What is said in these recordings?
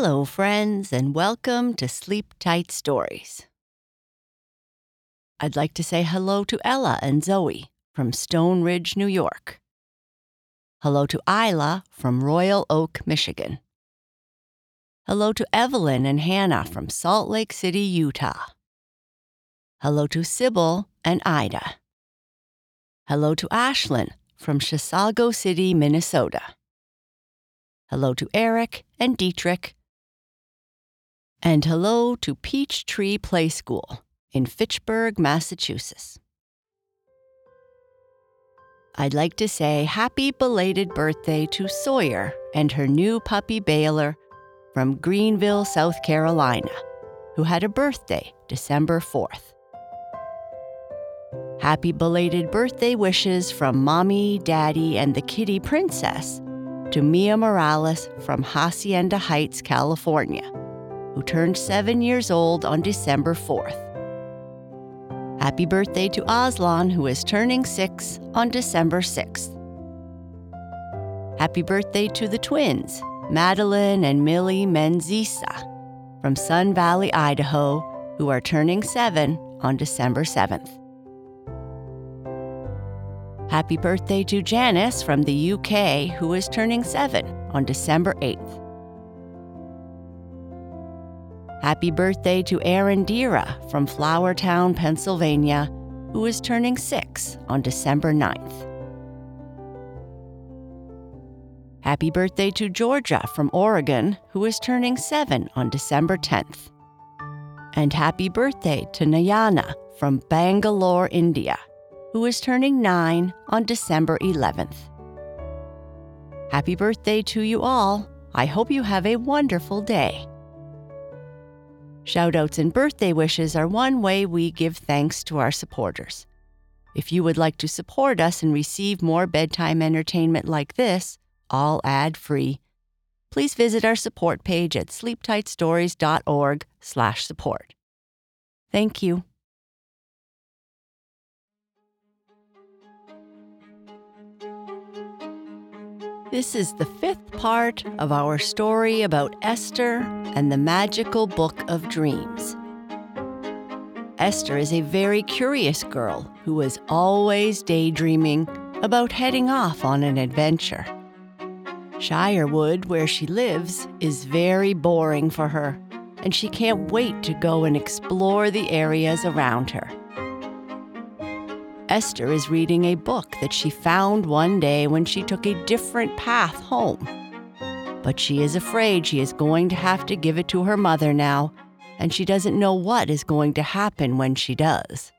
Hello, friends, and welcome to Sleep Tight Stories. I'd like to say hello to Ella and Zoe from Stone Ridge, New York. Hello to Isla from Royal Oak, Michigan. Hello to Evelyn and Hannah from Salt Lake City, Utah. Hello to Sybil and Ida. Hello to Ashlyn from Chisago City, Minnesota. Hello to Eric and Dietrich. And hello to Peachtree Play School in Fitchburg, Massachusetts. I'd like to say happy belated birthday to Sawyer and her new puppy Baylor from Greenville, South Carolina, who had a birthday December 4th. Happy belated birthday wishes from Mommy, Daddy, and the kitty princess to Mia Morales from Hacienda Heights, California, who turned seven years old on December 4th. Happy birthday to Aslan, who is turning six on December 6th. Happy birthday to the twins, Madeline and Millie Menzisa from Sun Valley, Idaho, who are turning seven on December 7th. Happy birthday to Janice from the UK, who is turning seven on December 8th. Happy birthday to Aaron Dira from Flourtown, Pennsylvania, who is turning six on December 9th. Happy birthday to Georgia from Oregon, who is turning seven on December 10th. And happy birthday to Nayana from Bangalore, India, who is turning nine on December 11th. Happy birthday to you all. I hope you have a wonderful day. Shoutouts and birthday wishes are one way we give thanks to our supporters. If you would like to support us and receive more bedtime entertainment like this, all ad-free, please visit our support page at sleeptightstories.org/support. Thank you. This is the fifth part of our story about Esther and the magical book of dreams. Esther is a very curious girl who is always daydreaming about heading off on an adventure. Shirewood, where she lives, is very boring for her, and she can't wait to go and explore the areas around her. Esther is reading a book that she found one day when she took a different path home. But she is afraid she is going to have to give it to her mother now, and she doesn't know what is going to happen when she does.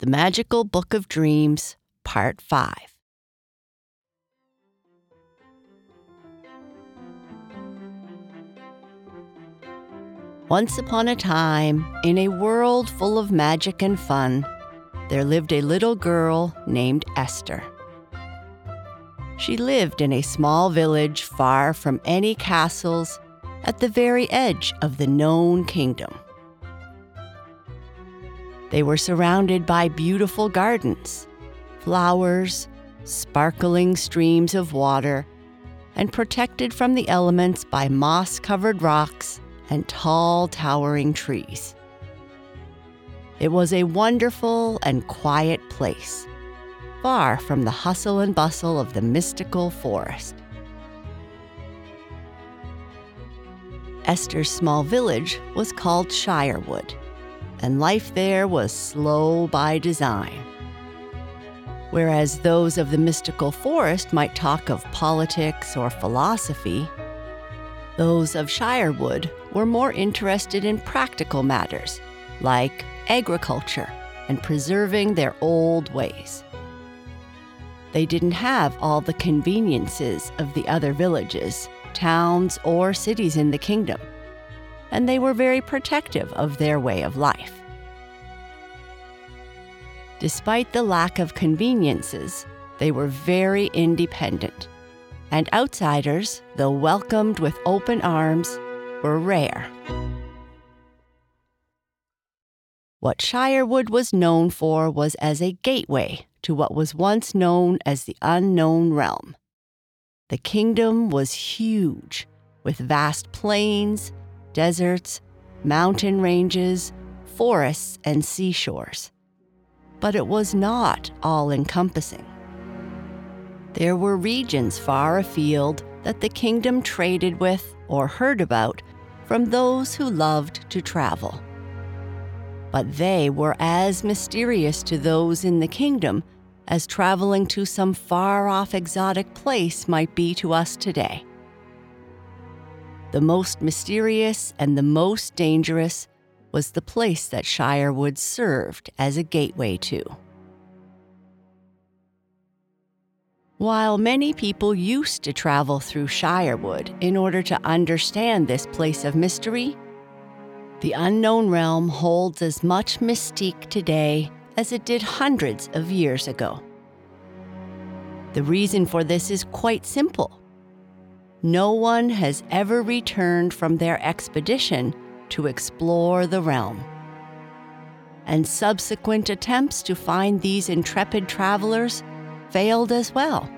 The Magical Book of Dreams, Part 5. Once upon a time, in a world full of magic and fun, there lived a little girl named Esther. She lived in a small village far from any castles at the very edge of the known kingdom. They were surrounded by beautiful gardens, flowers, sparkling streams of water, and protected from the elements by moss covered rocks and tall, towering trees. It was a wonderful and quiet place, far from the hustle and bustle of the mystical forest. Esther's small village was called Shirewood, and life there was slow by design. Whereas those of the mystical forest might talk of politics or philosophy, those of Shirewood were more interested in practical matters, like agriculture and preserving their old ways. They didn't have all the conveniences of the other villages, towns, or cities in the kingdom, and they were very protective of their way of life. Despite the lack of conveniences, they were very independent and outsiders, though welcomed with open arms, were rare. What Shirewood was known for was as a gateway to what was once known as the unknown realm. The kingdom was huge, with vast plains, deserts, mountain ranges, forests, and seashores. But it was not all encompassing. There were regions far afield that the kingdom traded with or heard about from those who loved to travel. But they were as mysterious to those in the kingdom as traveling to some far off exotic place might be to us today. The most mysterious and the most dangerous was the place that Shirewood served as a gateway to. While many people used to travel through Shirewood in order to understand this place of mystery, the unknown realm holds as much mystique today as it did hundreds of years ago. The reason for this is quite simple. No one has ever returned from their expedition to explore the realm. And subsequent attempts to find these intrepid travelers failed as well.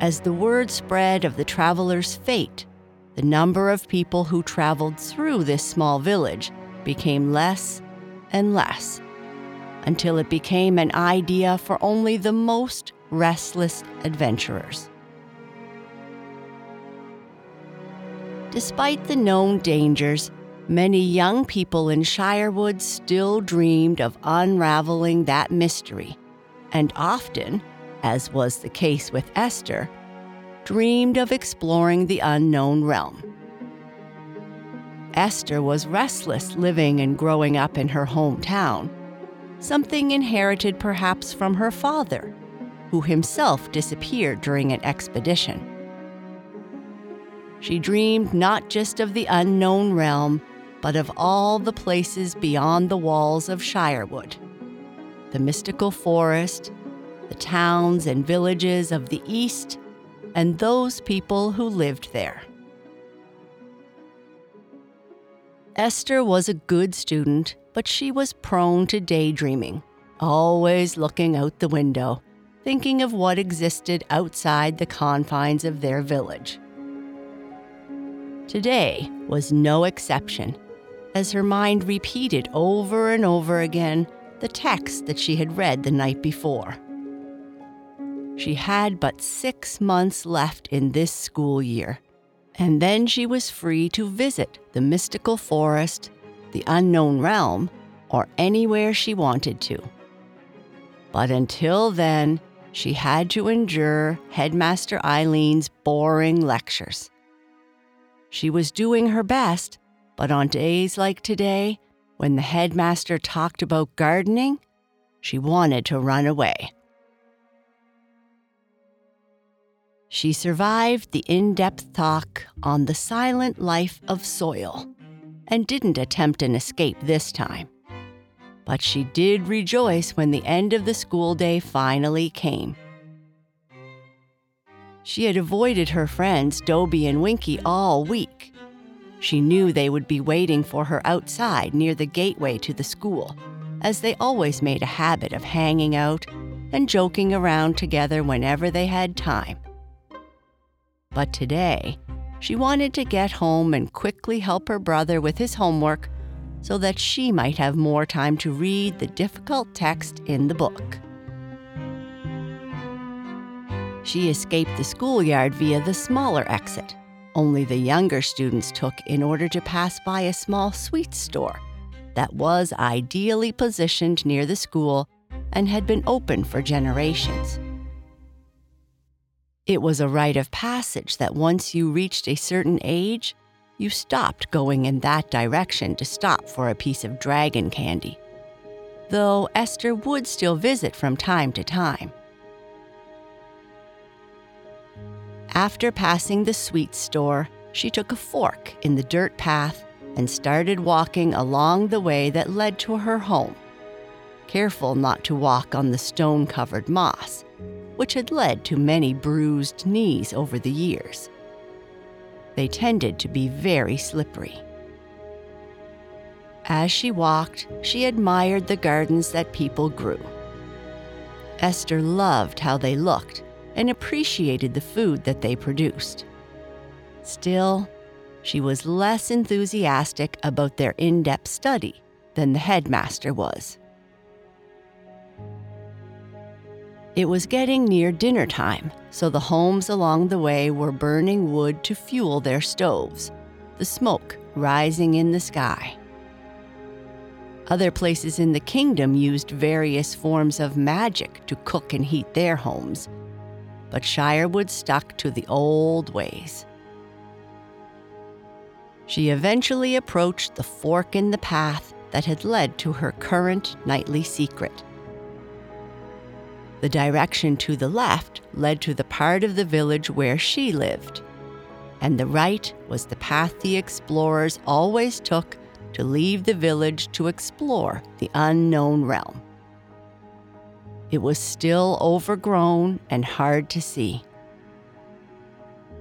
As the word spread of the traveler's fate, the number of people who traveled through this small village became less and less until it became an idea for only the most restless adventurers. Despite the known dangers, many young people in Shirewood still dreamed of unraveling that mystery and often, as was the case with Esther, dreamed of exploring the unknown realm. Esther was restless living and growing up in her hometown, something inherited perhaps from her father, who himself disappeared during an expedition. She dreamed not just of the unknown realm, but of all the places beyond the walls of Shirewood the mystical forest, the towns and villages of the East, and those people who lived there. Esther was a good student, but she was prone to daydreaming, always looking out the window, thinking of what existed outside the confines of their village. Today was no exception, as her mind repeated over and over again the text that she had read the night before. She had but six months left in this school year, and then she was free to visit the mystical forest, the unknown realm, or anywhere she wanted to. But until then, she had to endure Headmaster Eileen's boring lectures. She was doing her best, but on days like today, when the headmaster talked about gardening, she wanted to run away. She survived the in depth talk on the silent life of soil and didn't attempt an escape this time. But she did rejoice when the end of the school day finally came. She had avoided her friends Dobie and Winky all week she knew they would be waiting for her outside near the gateway to the school, as they always made a habit of hanging out and joking around together whenever they had time. But today, she wanted to get home and quickly help her brother with his homework so that she might have more time to read the difficult text in the book. She escaped the schoolyard via the smaller exit only the younger students took in order to pass by a small sweet store that was ideally positioned near the school and had been open for generations. It was a rite of passage that once you reached a certain age, you stopped going in that direction to stop for a piece of dragon candy. Though Esther would still visit from time to time. After passing the sweet store, she took a fork in the dirt path and started walking along the way that led to her home, careful not to walk on the stone covered moss, which had led to many bruised knees over the years. They tended to be very slippery. As she walked, she admired the gardens that people grew. Esther loved how they looked and appreciated the food that they produced. Still, she was less enthusiastic about their in depth study than the headmaster was. It was getting near dinner time, so the homes along the way were burning wood to fuel their stoves, the smoke rising in the sky. Other places in the kingdom used various forms of magic to cook and heat their homes, but Shirewood stuck to the old ways. She eventually approached the fork in the path that had led to her current nightly secret. The direction to the left led to the part of the village where she lived, and the right was the path the explorers always took to leave the village to explore the unknown realm. It was still overgrown and hard to see.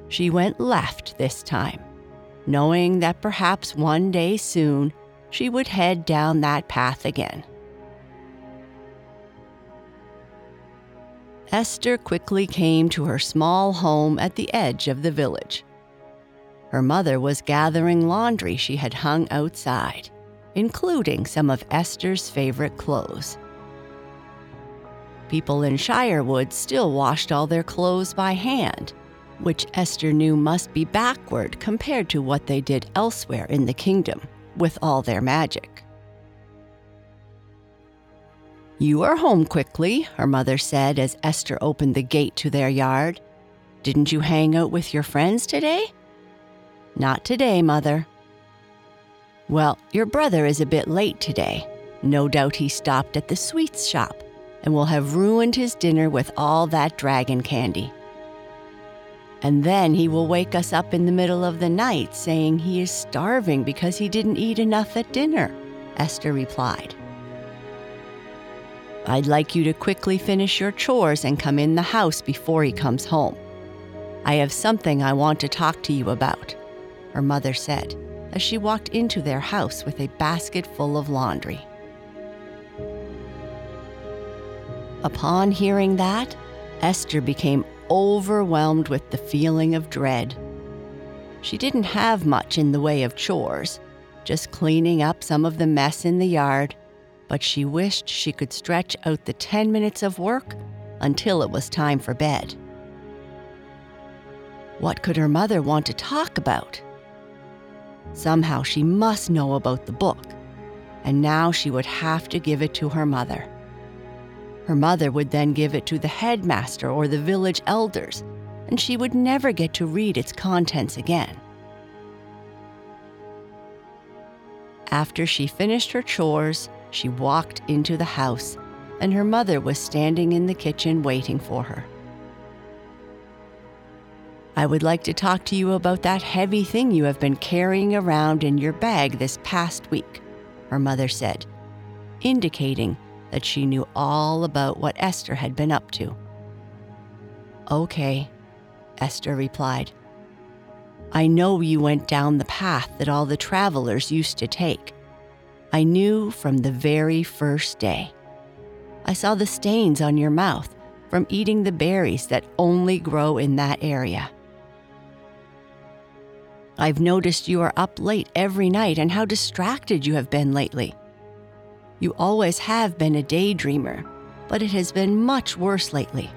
She went left this time, knowing that perhaps one day soon she would head down that path again. Esther quickly came to her small home at the edge of the village. Her mother was gathering laundry she had hung outside, including some of Esther's favorite clothes. People in Shirewood still washed all their clothes by hand, which Esther knew must be backward compared to what they did elsewhere in the kingdom with all their magic. You are home quickly, her mother said as Esther opened the gate to their yard. Didn't you hang out with your friends today? Not today, mother. Well, your brother is a bit late today. No doubt he stopped at the sweets shop and will have ruined his dinner with all that dragon candy. And then he will wake us up in the middle of the night saying he is starving because he didn't eat enough at dinner, Esther replied. I'd like you to quickly finish your chores and come in the house before he comes home. I have something I want to talk to you about, her mother said as she walked into their house with a basket full of laundry. Upon hearing that, Esther became overwhelmed with the feeling of dread. She didn't have much in the way of chores, just cleaning up some of the mess in the yard but she wished she could stretch out the 10 minutes of work until it was time for bed. What could her mother want to talk about? Somehow she must know about the book, and now she would have to give it to her mother. Her mother would then give it to the headmaster or the village elders, and she would never get to read its contents again. After she finished her chores, she walked into the house, and her mother was standing in the kitchen waiting for her. I would like to talk to you about that heavy thing you have been carrying around in your bag this past week, her mother said, indicating that she knew all about what Esther had been up to. Okay, Esther replied. I know you went down the path that all the travelers used to take. I knew from the very first day. I saw the stains on your mouth from eating the berries that only grow in that area. I've noticed you are up late every night and how distracted you have been lately. You always have been a daydreamer, but it has been much worse lately.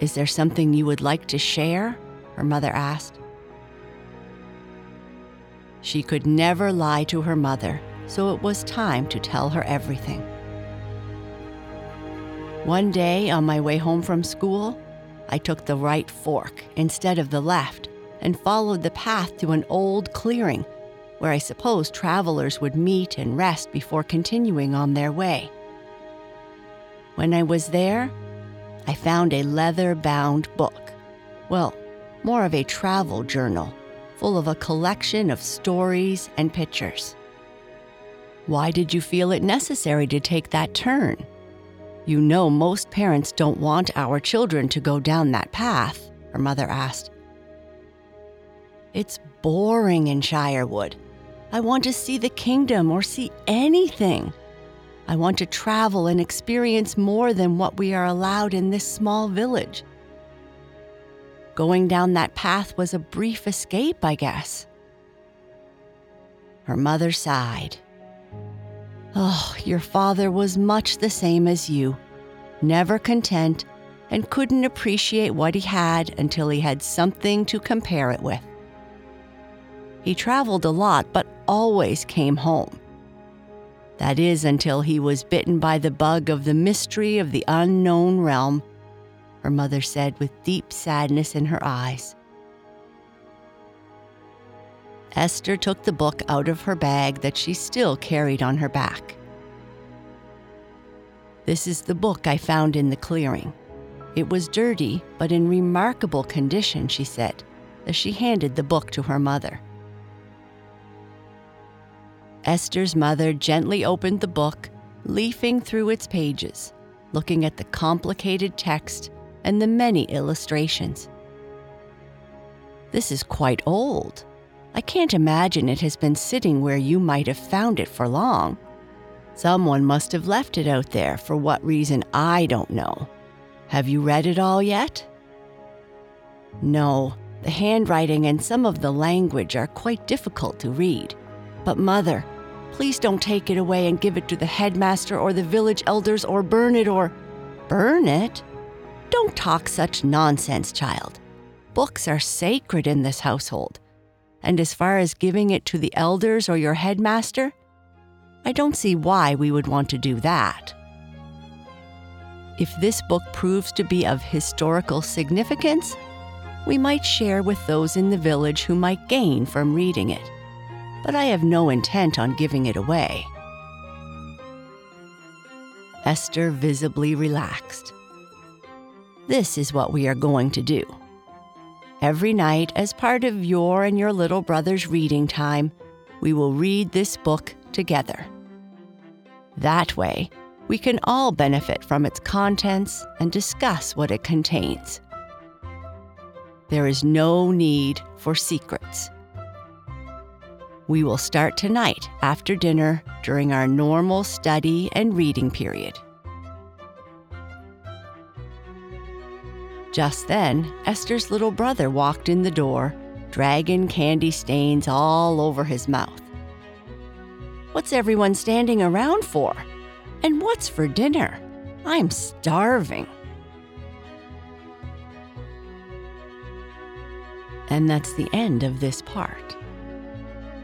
Is there something you would like to share? Her mother asked. She could never lie to her mother so it was time to tell her everything. One day, on my way home from school, I took the right fork instead of the left and followed the path to an old clearing where I suppose travelers would meet and rest before continuing on their way. When I was there, I found a leather bound book. Well, more of a travel journal, full of a collection of stories and pictures. Why did you feel it necessary to take that turn? You know, most parents don't want our children to go down that path, her mother asked. It's boring in Shirewood. I want to see the kingdom or see anything. I want to travel and experience more than what we are allowed in this small village, Going down that path was a brief escape, I guess. Her mother sighed. Oh, your father was much the same as you, never content, and couldn't appreciate what he had until he had something to compare it with. He traveled a lot, but always came home. That is, until he was bitten by the bug of the mystery of the unknown realm, her mother said with deep sadness in her eyes. Esther took the book out of her bag that she still carried on her back. This is the book I found in the clearing. It was dirty, but in remarkable condition, she said, as she handed the book to her mother. Esther's mother gently opened the book, leafing through its pages, looking at the complicated text and the many illustrations. This is quite old. I can't imagine it has been sitting where you might have found it for long. Someone must have left it out there for what reason I don't know. Have you read it all yet? No, the handwriting and some of the language are quite difficult to read. But, Mother, please don't take it away and give it to the headmaster or the village elders or burn it or. Burn it? Don't talk such nonsense, child. Books are sacred in this household. And as far as giving it to the elders or your headmaster, I don't see why we would want to do that. If this book proves to be of historical significance, we might share with those in the village who might gain from reading it. But I have no intent on giving it away. Esther visibly relaxed. This is what we are going to do. Every night, as part of your and your little brother's reading time, we will read this book together. That way, we can all benefit from its contents and discuss what it contains. There is no need for secrets. We will start tonight after dinner during our normal study and reading period. Just then, Esther's little brother walked in the door, dragging candy stains all over his mouth. What's everyone standing around for? And what's for dinner? I'm starving. And that's the end of this part.